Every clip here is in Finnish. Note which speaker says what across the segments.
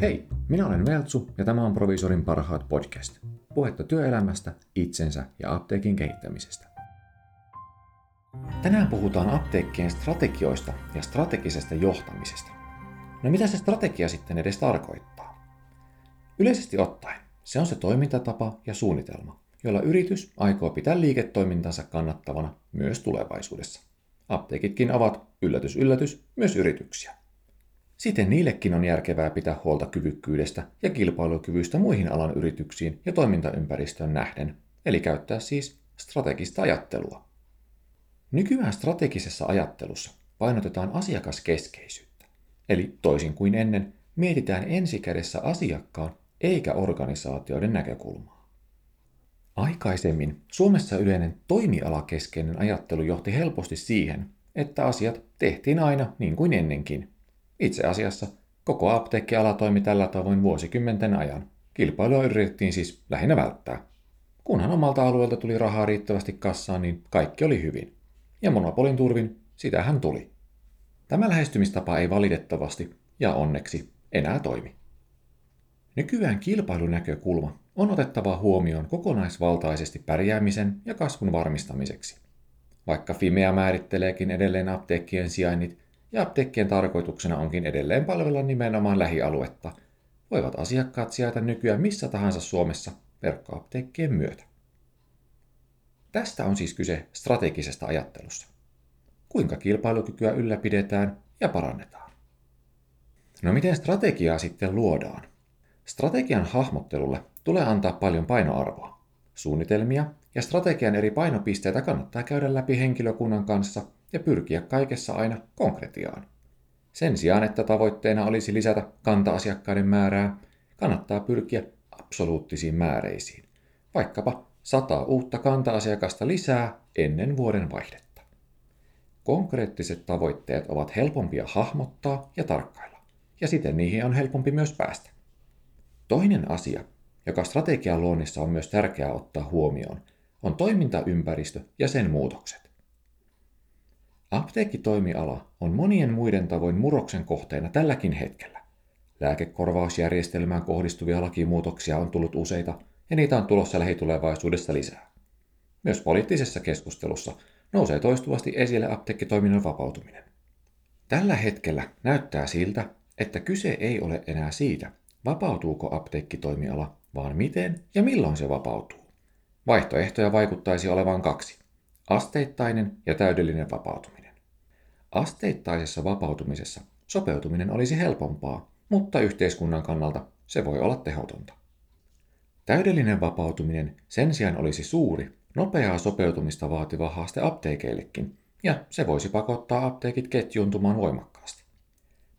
Speaker 1: Hei, minä olen Veltsu ja tämä on Provisorin parhaat podcast. Puhetta työelämästä, itsensä ja apteekin kehittämisestä. Tänään puhutaan apteekkien strategioista ja strategisesta johtamisesta. No mitä se strategia sitten edes tarkoittaa? Yleisesti ottaen, se on se toimintatapa ja suunnitelma, jolla yritys aikoo pitää liiketoimintansa kannattavana myös tulevaisuudessa. Apteekitkin ovat, yllätys yllätys, myös yrityksiä. Siten niillekin on järkevää pitää huolta kyvykkyydestä ja kilpailukyvystä muihin alan yrityksiin ja toimintaympäristöön nähden, eli käyttää siis strategista ajattelua. Nykyään strategisessa ajattelussa painotetaan asiakaskeskeisyyttä, eli toisin kuin ennen, mietitään ensikädessä asiakkaan eikä organisaatioiden näkökulmaa. Aikaisemmin Suomessa yleinen toimialakeskeinen ajattelu johti helposti siihen, että asiat tehtiin aina niin kuin ennenkin, itse asiassa koko apteekkiala toimi tällä tavoin vuosikymmenten ajan. Kilpailua yritettiin siis lähinnä välttää. Kunhan omalta alueelta tuli rahaa riittävästi kassaan, niin kaikki oli hyvin. Ja monopolin turvin sitähän tuli. Tämä lähestymistapa ei valitettavasti, ja onneksi, enää toimi. Nykyään kilpailunäkökulma on otettava huomioon kokonaisvaltaisesti pärjäämisen ja kasvun varmistamiseksi. Vaikka Fimea määritteleekin edelleen apteekkien sijainnit ja apteekkien tarkoituksena onkin edelleen palvella nimenomaan lähialuetta, voivat asiakkaat sijaita nykyään missä tahansa Suomessa verkkoapteekkien myötä. Tästä on siis kyse strategisesta ajattelussa. Kuinka kilpailukykyä ylläpidetään ja parannetaan? No miten strategiaa sitten luodaan? Strategian hahmottelulle tulee antaa paljon painoarvoa. Suunnitelmia ja strategian eri painopisteitä kannattaa käydä läpi henkilökunnan kanssa ja pyrkiä kaikessa aina konkretiaan. Sen sijaan, että tavoitteena olisi lisätä kanta-asiakkaiden määrää, kannattaa pyrkiä absoluuttisiin määreisiin, vaikkapa sata uutta kanta-asiakasta lisää ennen vuoden vaihdetta. Konkreettiset tavoitteet ovat helpompia hahmottaa ja tarkkailla, ja siten niihin on helpompi myös päästä. Toinen asia, joka strategian luonnissa on myös tärkeää ottaa huomioon, on toimintaympäristö ja sen muutokset. Apteekkitoimiala on monien muiden tavoin murroksen kohteena tälläkin hetkellä. Lääkekorvausjärjestelmään kohdistuvia lakimuutoksia on tullut useita, ja niitä on tulossa lähitulevaisuudessa lisää. Myös poliittisessa keskustelussa nousee toistuvasti esille apteekkitoiminnan vapautuminen. Tällä hetkellä näyttää siltä, että kyse ei ole enää siitä, vapautuuko apteekkitoimiala, vaan miten ja milloin se vapautuu. Vaihtoehtoja vaikuttaisi olevan kaksi. Asteittainen ja täydellinen vapautuminen. Asteittaisessa vapautumisessa sopeutuminen olisi helpompaa, mutta yhteiskunnan kannalta se voi olla tehotonta. Täydellinen vapautuminen sen sijaan olisi suuri, nopeaa sopeutumista vaativa haaste apteekeillekin, ja se voisi pakottaa apteekit ketjuuntumaan voimakkaasti.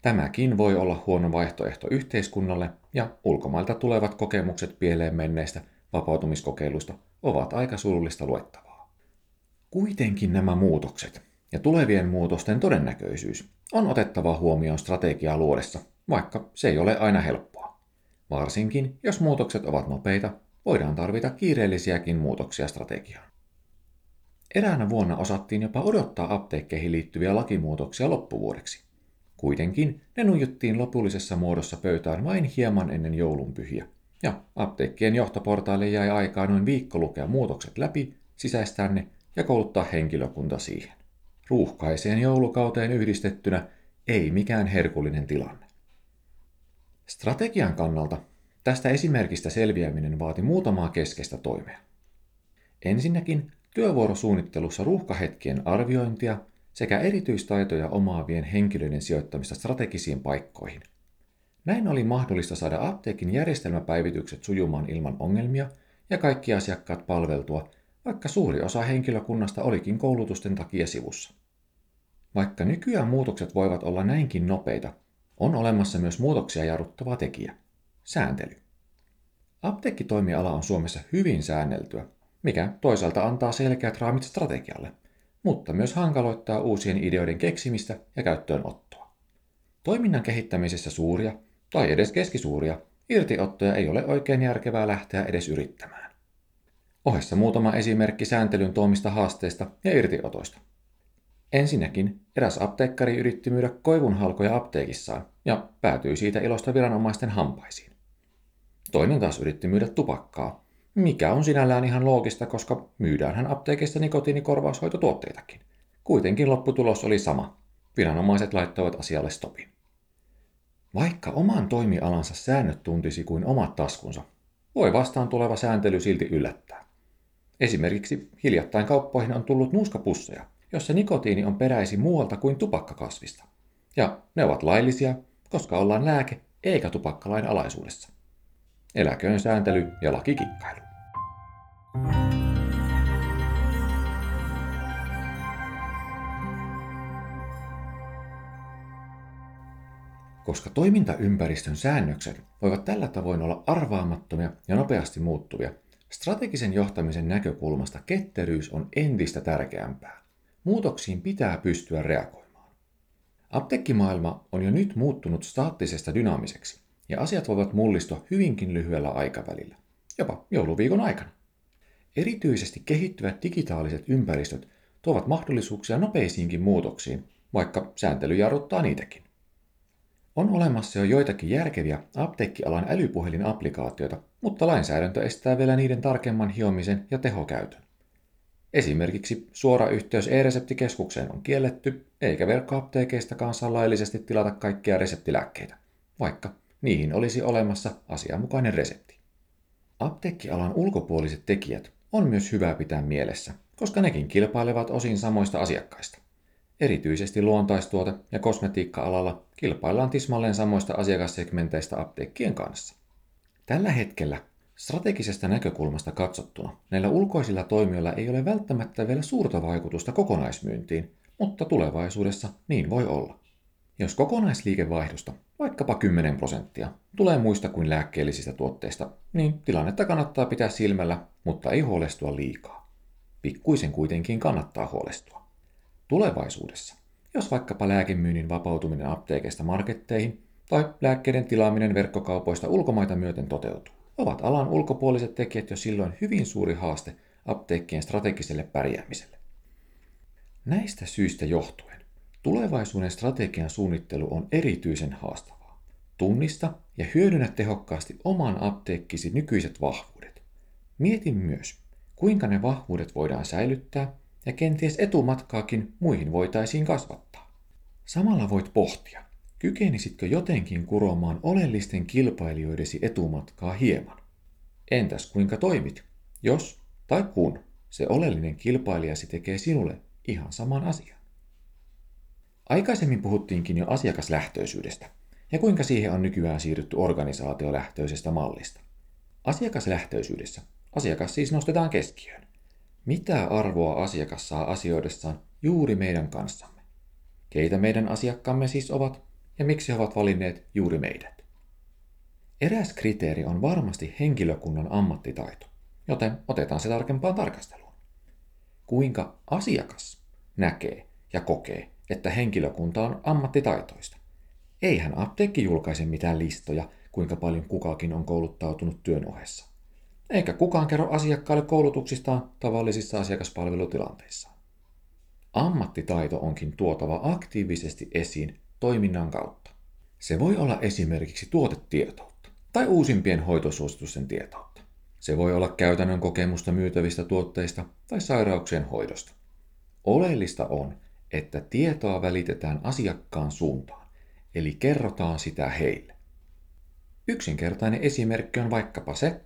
Speaker 1: Tämäkin voi olla huono vaihtoehto yhteiskunnalle, ja ulkomailta tulevat kokemukset pieleen menneistä vapautumiskokeiluista ovat aika surullista luettavaa. Kuitenkin nämä muutokset ja tulevien muutosten todennäköisyys on otettava huomioon strategiaa luodessa, vaikka se ei ole aina helppoa. Varsinkin, jos muutokset ovat nopeita, voidaan tarvita kiireellisiäkin muutoksia strategiaan. Eräänä vuonna osattiin jopa odottaa apteekkeihin liittyviä lakimuutoksia loppuvuodeksi. Kuitenkin ne nujuttiin lopullisessa muodossa pöytään vain hieman ennen joulunpyhiä, ja apteekkien johtoportaille jäi aikaa noin viikko lukea muutokset läpi, sisäistää ne ja kouluttaa henkilökunta siihen. Ruuhkaiseen joulukauteen yhdistettynä ei mikään herkullinen tilanne. Strategian kannalta tästä esimerkistä selviäminen vaati muutamaa keskeistä toimea. Ensinnäkin työvuorosuunnittelussa ruuhkahetkien arviointia sekä erityistaitoja omaavien henkilöiden sijoittamista strategisiin paikkoihin. Näin oli mahdollista saada apteekin järjestelmäpäivitykset sujumaan ilman ongelmia ja kaikki asiakkaat palveltua vaikka suuri osa henkilökunnasta olikin koulutusten takia sivussa. Vaikka nykyään muutokset voivat olla näinkin nopeita, on olemassa myös muutoksia jarruttava tekijä, sääntely. Apteekkitoimiala on Suomessa hyvin säänneltyä, mikä toisaalta antaa selkeät raamit strategialle, mutta myös hankaloittaa uusien ideoiden keksimistä ja käyttöönottoa. Toiminnan kehittämisessä suuria tai edes keskisuuria irtiottoja ei ole oikein järkevää lähteä edes yrittämään. Ohessa muutama esimerkki sääntelyn tuomista haasteista ja irtiotoista. Ensinnäkin eräs apteekkari yritti myydä koivunhalkoja apteekissaan ja päätyi siitä ilosta viranomaisten hampaisiin. Toinen taas yritti myydä tupakkaa, mikä on sinällään ihan loogista, koska myydäänhän apteekissa nikotiinikorvaushoitotuotteitakin. Kuitenkin lopputulos oli sama. Viranomaiset laittoivat asialle stopin. Vaikka oman toimialansa säännöt tuntisi kuin omat taskunsa, voi vastaan tuleva sääntely silti yllättää. Esimerkiksi hiljattain kauppoihin on tullut nuuskapusseja, jossa nikotiini on peräisin muualta kuin tupakkakasvista. Ja ne ovat laillisia, koska ollaan lääke eikä tupakkalain alaisuudessa. Eläköön sääntely ja lakikikkailu. Koska toimintaympäristön säännökset voivat tällä tavoin olla arvaamattomia ja nopeasti muuttuvia, strategisen johtamisen näkökulmasta ketteryys on entistä tärkeämpää. Muutoksiin pitää pystyä reagoimaan. Apteekkimaailma on jo nyt muuttunut staattisesta dynaamiseksi, ja asiat voivat mullistua hyvinkin lyhyellä aikavälillä, jopa jouluviikon aikana. Erityisesti kehittyvät digitaaliset ympäristöt tuovat mahdollisuuksia nopeisiinkin muutoksiin, vaikka sääntely jarruttaa niitäkin. On olemassa jo joitakin järkeviä apteekkialan älypuhelin-applikaatioita, mutta lainsäädäntö estää vielä niiden tarkemman hiomisen ja tehokäytön. Esimerkiksi suora yhteys e-reseptikeskukseen on kielletty, eikä verkkoapteekeistakaan saa laillisesti tilata kaikkia reseptilääkkeitä, vaikka niihin olisi olemassa asianmukainen resepti. Apteekkialan ulkopuoliset tekijät on myös hyvä pitää mielessä, koska nekin kilpailevat osin samoista asiakkaista. Erityisesti luontaistuote- ja kosmetiikka-alalla kilpaillaan tismalleen samoista asiakassegmenteistä apteekkien kanssa. Tällä hetkellä strategisesta näkökulmasta katsottuna näillä ulkoisilla toimijoilla ei ole välttämättä vielä suurta vaikutusta kokonaismyyntiin, mutta tulevaisuudessa niin voi olla. Jos kokonaisliikevaihdosta, vaikkapa 10 prosenttia, tulee muista kuin lääkkeellisistä tuotteista, niin tilannetta kannattaa pitää silmällä, mutta ei huolestua liikaa. Pikkuisen kuitenkin kannattaa huolestua. Tulevaisuudessa, jos vaikkapa lääkemyynnin vapautuminen apteekeista marketteihin tai lääkkeiden tilaaminen verkkokaupoista ulkomaita myöten toteutuu, ovat alan ulkopuoliset tekijät jo silloin hyvin suuri haaste apteekkien strategiselle pärjäämiselle. Näistä syistä johtuen tulevaisuuden strategian suunnittelu on erityisen haastavaa. Tunnista ja hyödynnä tehokkaasti oman apteekkisi nykyiset vahvuudet. Mieti myös, kuinka ne vahvuudet voidaan säilyttää ja kenties etumatkaakin muihin voitaisiin kasvattaa. Samalla voit pohtia, kykenisitkö jotenkin kuromaan oleellisten kilpailijoidesi etumatkaa hieman. Entäs kuinka toimit, jos tai kun se oleellinen kilpailijasi tekee sinulle ihan saman asian? Aikaisemmin puhuttiinkin jo asiakaslähtöisyydestä ja kuinka siihen on nykyään siirrytty organisaatiolähtöisestä mallista. Asiakaslähtöisyydessä asiakas siis nostetaan keskiöön. Mitä arvoa asiakas saa asioidessaan juuri meidän kanssamme? Keitä meidän asiakkaamme siis ovat ja miksi he ovat valinneet juuri meidät? Eräs kriteeri on varmasti henkilökunnan ammattitaito, joten otetaan se tarkempaan tarkasteluun. Kuinka asiakas näkee ja kokee, että henkilökunta on ammattitaitoista? Eihän apteekki julkaise mitään listoja, kuinka paljon kukakin on kouluttautunut työn ohessa eikä kukaan kerro asiakkaalle koulutuksistaan tavallisissa asiakaspalvelutilanteissa. Ammattitaito onkin tuotava aktiivisesti esiin toiminnan kautta. Se voi olla esimerkiksi tuotetietoutta tai uusimpien hoitosuositusten tietoutta. Se voi olla käytännön kokemusta myytävistä tuotteista tai sairauksien hoidosta. Oleellista on, että tietoa välitetään asiakkaan suuntaan, eli kerrotaan sitä heille. Yksinkertainen esimerkki on vaikkapa se,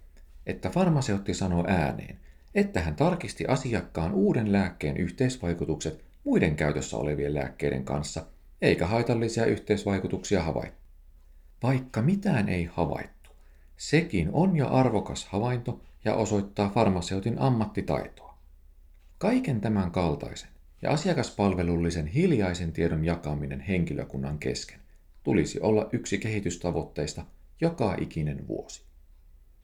Speaker 1: että farmaseutti sanoo ääneen, että hän tarkisti asiakkaan uuden lääkkeen yhteisvaikutukset muiden käytössä olevien lääkkeiden kanssa, eikä haitallisia yhteisvaikutuksia havaittu. Vaikka mitään ei havaittu, sekin on jo arvokas havainto ja osoittaa farmaseutin ammattitaitoa. Kaiken tämän kaltaisen ja asiakaspalvelullisen hiljaisen tiedon jakaminen henkilökunnan kesken tulisi olla yksi kehitystavoitteista joka ikinen vuosi.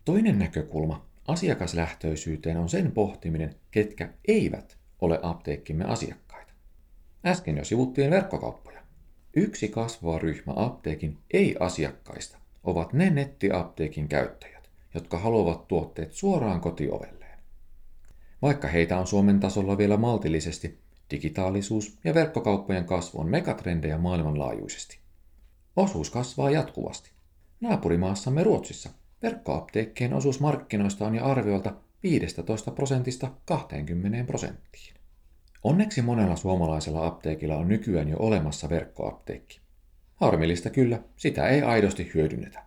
Speaker 1: Toinen näkökulma asiakaslähtöisyyteen on sen pohtiminen, ketkä eivät ole apteekkimme asiakkaita. Äsken jo sivuttiin verkkokauppoja. Yksi kasvava ryhmä apteekin ei-asiakkaista ovat ne nettiapteekin käyttäjät, jotka haluavat tuotteet suoraan kotiovelleen. Vaikka heitä on Suomen tasolla vielä maltillisesti, Digitaalisuus ja verkkokauppojen kasvu on megatrendejä maailmanlaajuisesti. Osuus kasvaa jatkuvasti. Naapurimaassamme Ruotsissa verkkoapteekkien osuus markkinoista on jo arviolta 15 prosentista 20 prosenttiin. Onneksi monella suomalaisella apteekilla on nykyään jo olemassa verkkoapteekki. Harmillista kyllä, sitä ei aidosti hyödynnetä.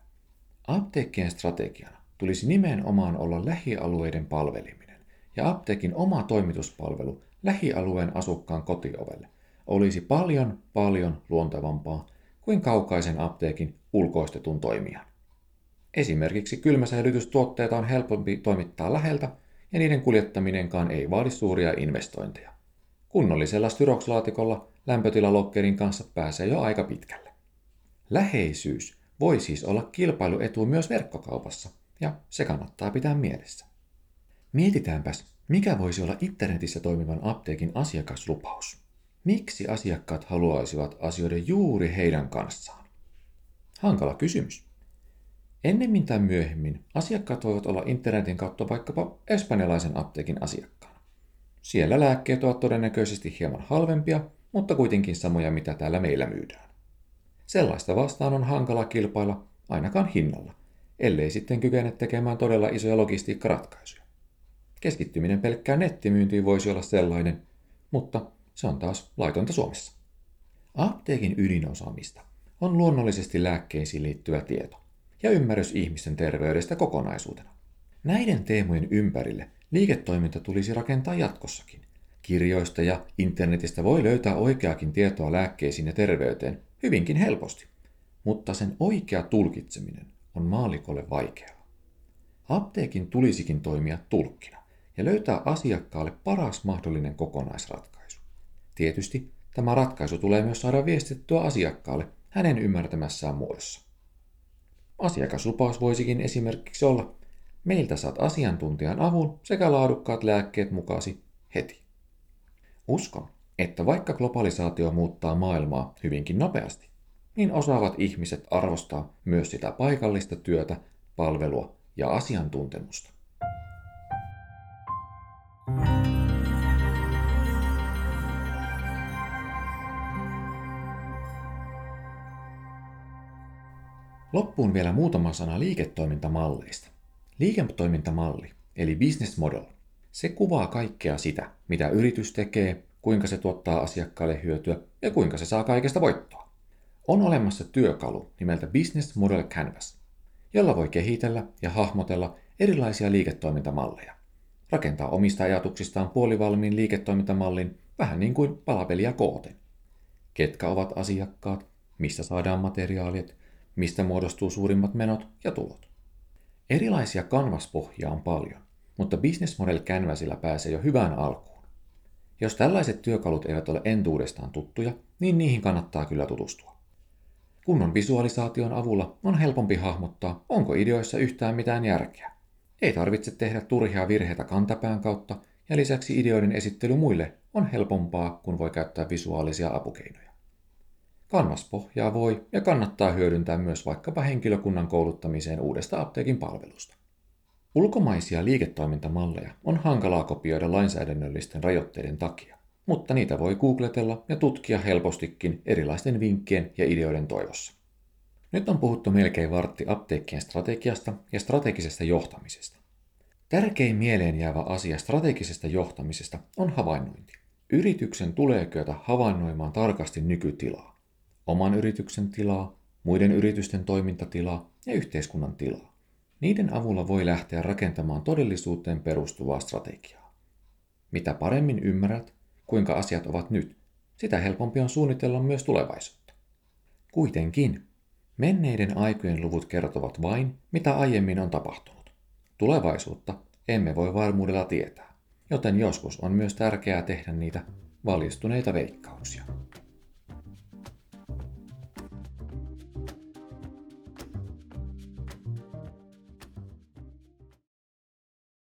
Speaker 1: Apteekkien strategiana tulisi nimenomaan olla lähialueiden palveliminen, ja apteekin oma toimituspalvelu lähialueen asukkaan kotiovelle olisi paljon paljon luontevampaa kuin kaukaisen apteekin ulkoistetun toimijan. Esimerkiksi kylmäsäilytystuotteita on helpompi toimittaa läheltä ja niiden kuljettaminenkaan ei vaadi suuria investointeja. Kunnollisella styrokslaatikolla lämpötilalokkerin kanssa pääsee jo aika pitkälle. Läheisyys voi siis olla kilpailuetu myös verkkokaupassa, ja se kannattaa pitää mielessä. Mietitäänpäs, mikä voisi olla internetissä toimivan apteekin asiakaslupaus. Miksi asiakkaat haluaisivat asioida juuri heidän kanssaan? Hankala kysymys. Ennemmin tai myöhemmin asiakkaat voivat olla internetin kautta vaikkapa espanjalaisen apteekin asiakkaana. Siellä lääkkeet ovat todennäköisesti hieman halvempia, mutta kuitenkin samoja mitä täällä meillä myydään. Sellaista vastaan on hankala kilpailla ainakaan hinnalla, ellei sitten kykene tekemään todella isoja logistiikkaratkaisuja. Keskittyminen pelkkään nettimyyntiin voisi olla sellainen, mutta se on taas laitonta Suomessa. Apteekin ydinosaamista on luonnollisesti lääkkeisiin liittyvä tieto ja ymmärrys ihmisten terveydestä kokonaisuutena. Näiden teemojen ympärille liiketoiminta tulisi rakentaa jatkossakin. Kirjoista ja internetistä voi löytää oikeakin tietoa lääkkeisiin ja terveyteen hyvinkin helposti, mutta sen oikea tulkitseminen on maalikolle vaikeaa. Apteekin tulisikin toimia tulkkina ja löytää asiakkaalle paras mahdollinen kokonaisratkaisu. Tietysti tämä ratkaisu tulee myös saada viestittyä asiakkaalle hänen ymmärtämässään muodossa. Asiakaslupaus voisikin esimerkiksi olla, meiltä saat asiantuntijan avun sekä laadukkaat lääkkeet mukasi heti. Uskon, että vaikka globalisaatio muuttaa maailmaa hyvinkin nopeasti, niin osaavat ihmiset arvostaa myös sitä paikallista työtä, palvelua ja asiantuntemusta. Loppuun vielä muutama sana liiketoimintamalleista. Liiketoimintamalli, eli business model, se kuvaa kaikkea sitä, mitä yritys tekee, kuinka se tuottaa asiakkaalle hyötyä ja kuinka se saa kaikesta voittoa. On olemassa työkalu nimeltä Business Model Canvas, jolla voi kehitellä ja hahmotella erilaisia liiketoimintamalleja. Rakentaa omista ajatuksistaan puolivalmiin liiketoimintamallin vähän niin kuin palapeliä kooten. Ketkä ovat asiakkaat, mistä saadaan materiaalit, mistä muodostuu suurimmat menot ja tulot. Erilaisia kanvaspohjia on paljon, mutta Business Model Canvasilla pääsee jo hyvään alkuun. Jos tällaiset työkalut eivät ole entuudestaan tuttuja, niin niihin kannattaa kyllä tutustua. Kunnon visualisaation avulla on helpompi hahmottaa, onko ideoissa yhtään mitään järkeä. Ei tarvitse tehdä turhia virheitä kantapään kautta, ja lisäksi ideoiden esittely muille on helpompaa, kun voi käyttää visuaalisia apukeinoja. Kanvaspohjaa voi ja kannattaa hyödyntää myös vaikkapa henkilökunnan kouluttamiseen uudesta apteekin palvelusta. Ulkomaisia liiketoimintamalleja on hankalaa kopioida lainsäädännöllisten rajoitteiden takia, mutta niitä voi googletella ja tutkia helpostikin erilaisten vinkkien ja ideoiden toivossa. Nyt on puhuttu melkein vartti apteekkien strategiasta ja strategisesta johtamisesta. Tärkein mieleen jäävä asia strategisesta johtamisesta on havainnointi. Yrityksen tulee kyetä havainnoimaan tarkasti nykytilaa oman yrityksen tilaa, muiden yritysten toimintatilaa ja yhteiskunnan tilaa. Niiden avulla voi lähteä rakentamaan todellisuuteen perustuvaa strategiaa. Mitä paremmin ymmärrät, kuinka asiat ovat nyt, sitä helpompi on suunnitella myös tulevaisuutta. Kuitenkin, menneiden aikojen luvut kertovat vain, mitä aiemmin on tapahtunut. Tulevaisuutta emme voi varmuudella tietää, joten joskus on myös tärkeää tehdä niitä valistuneita veikkauksia.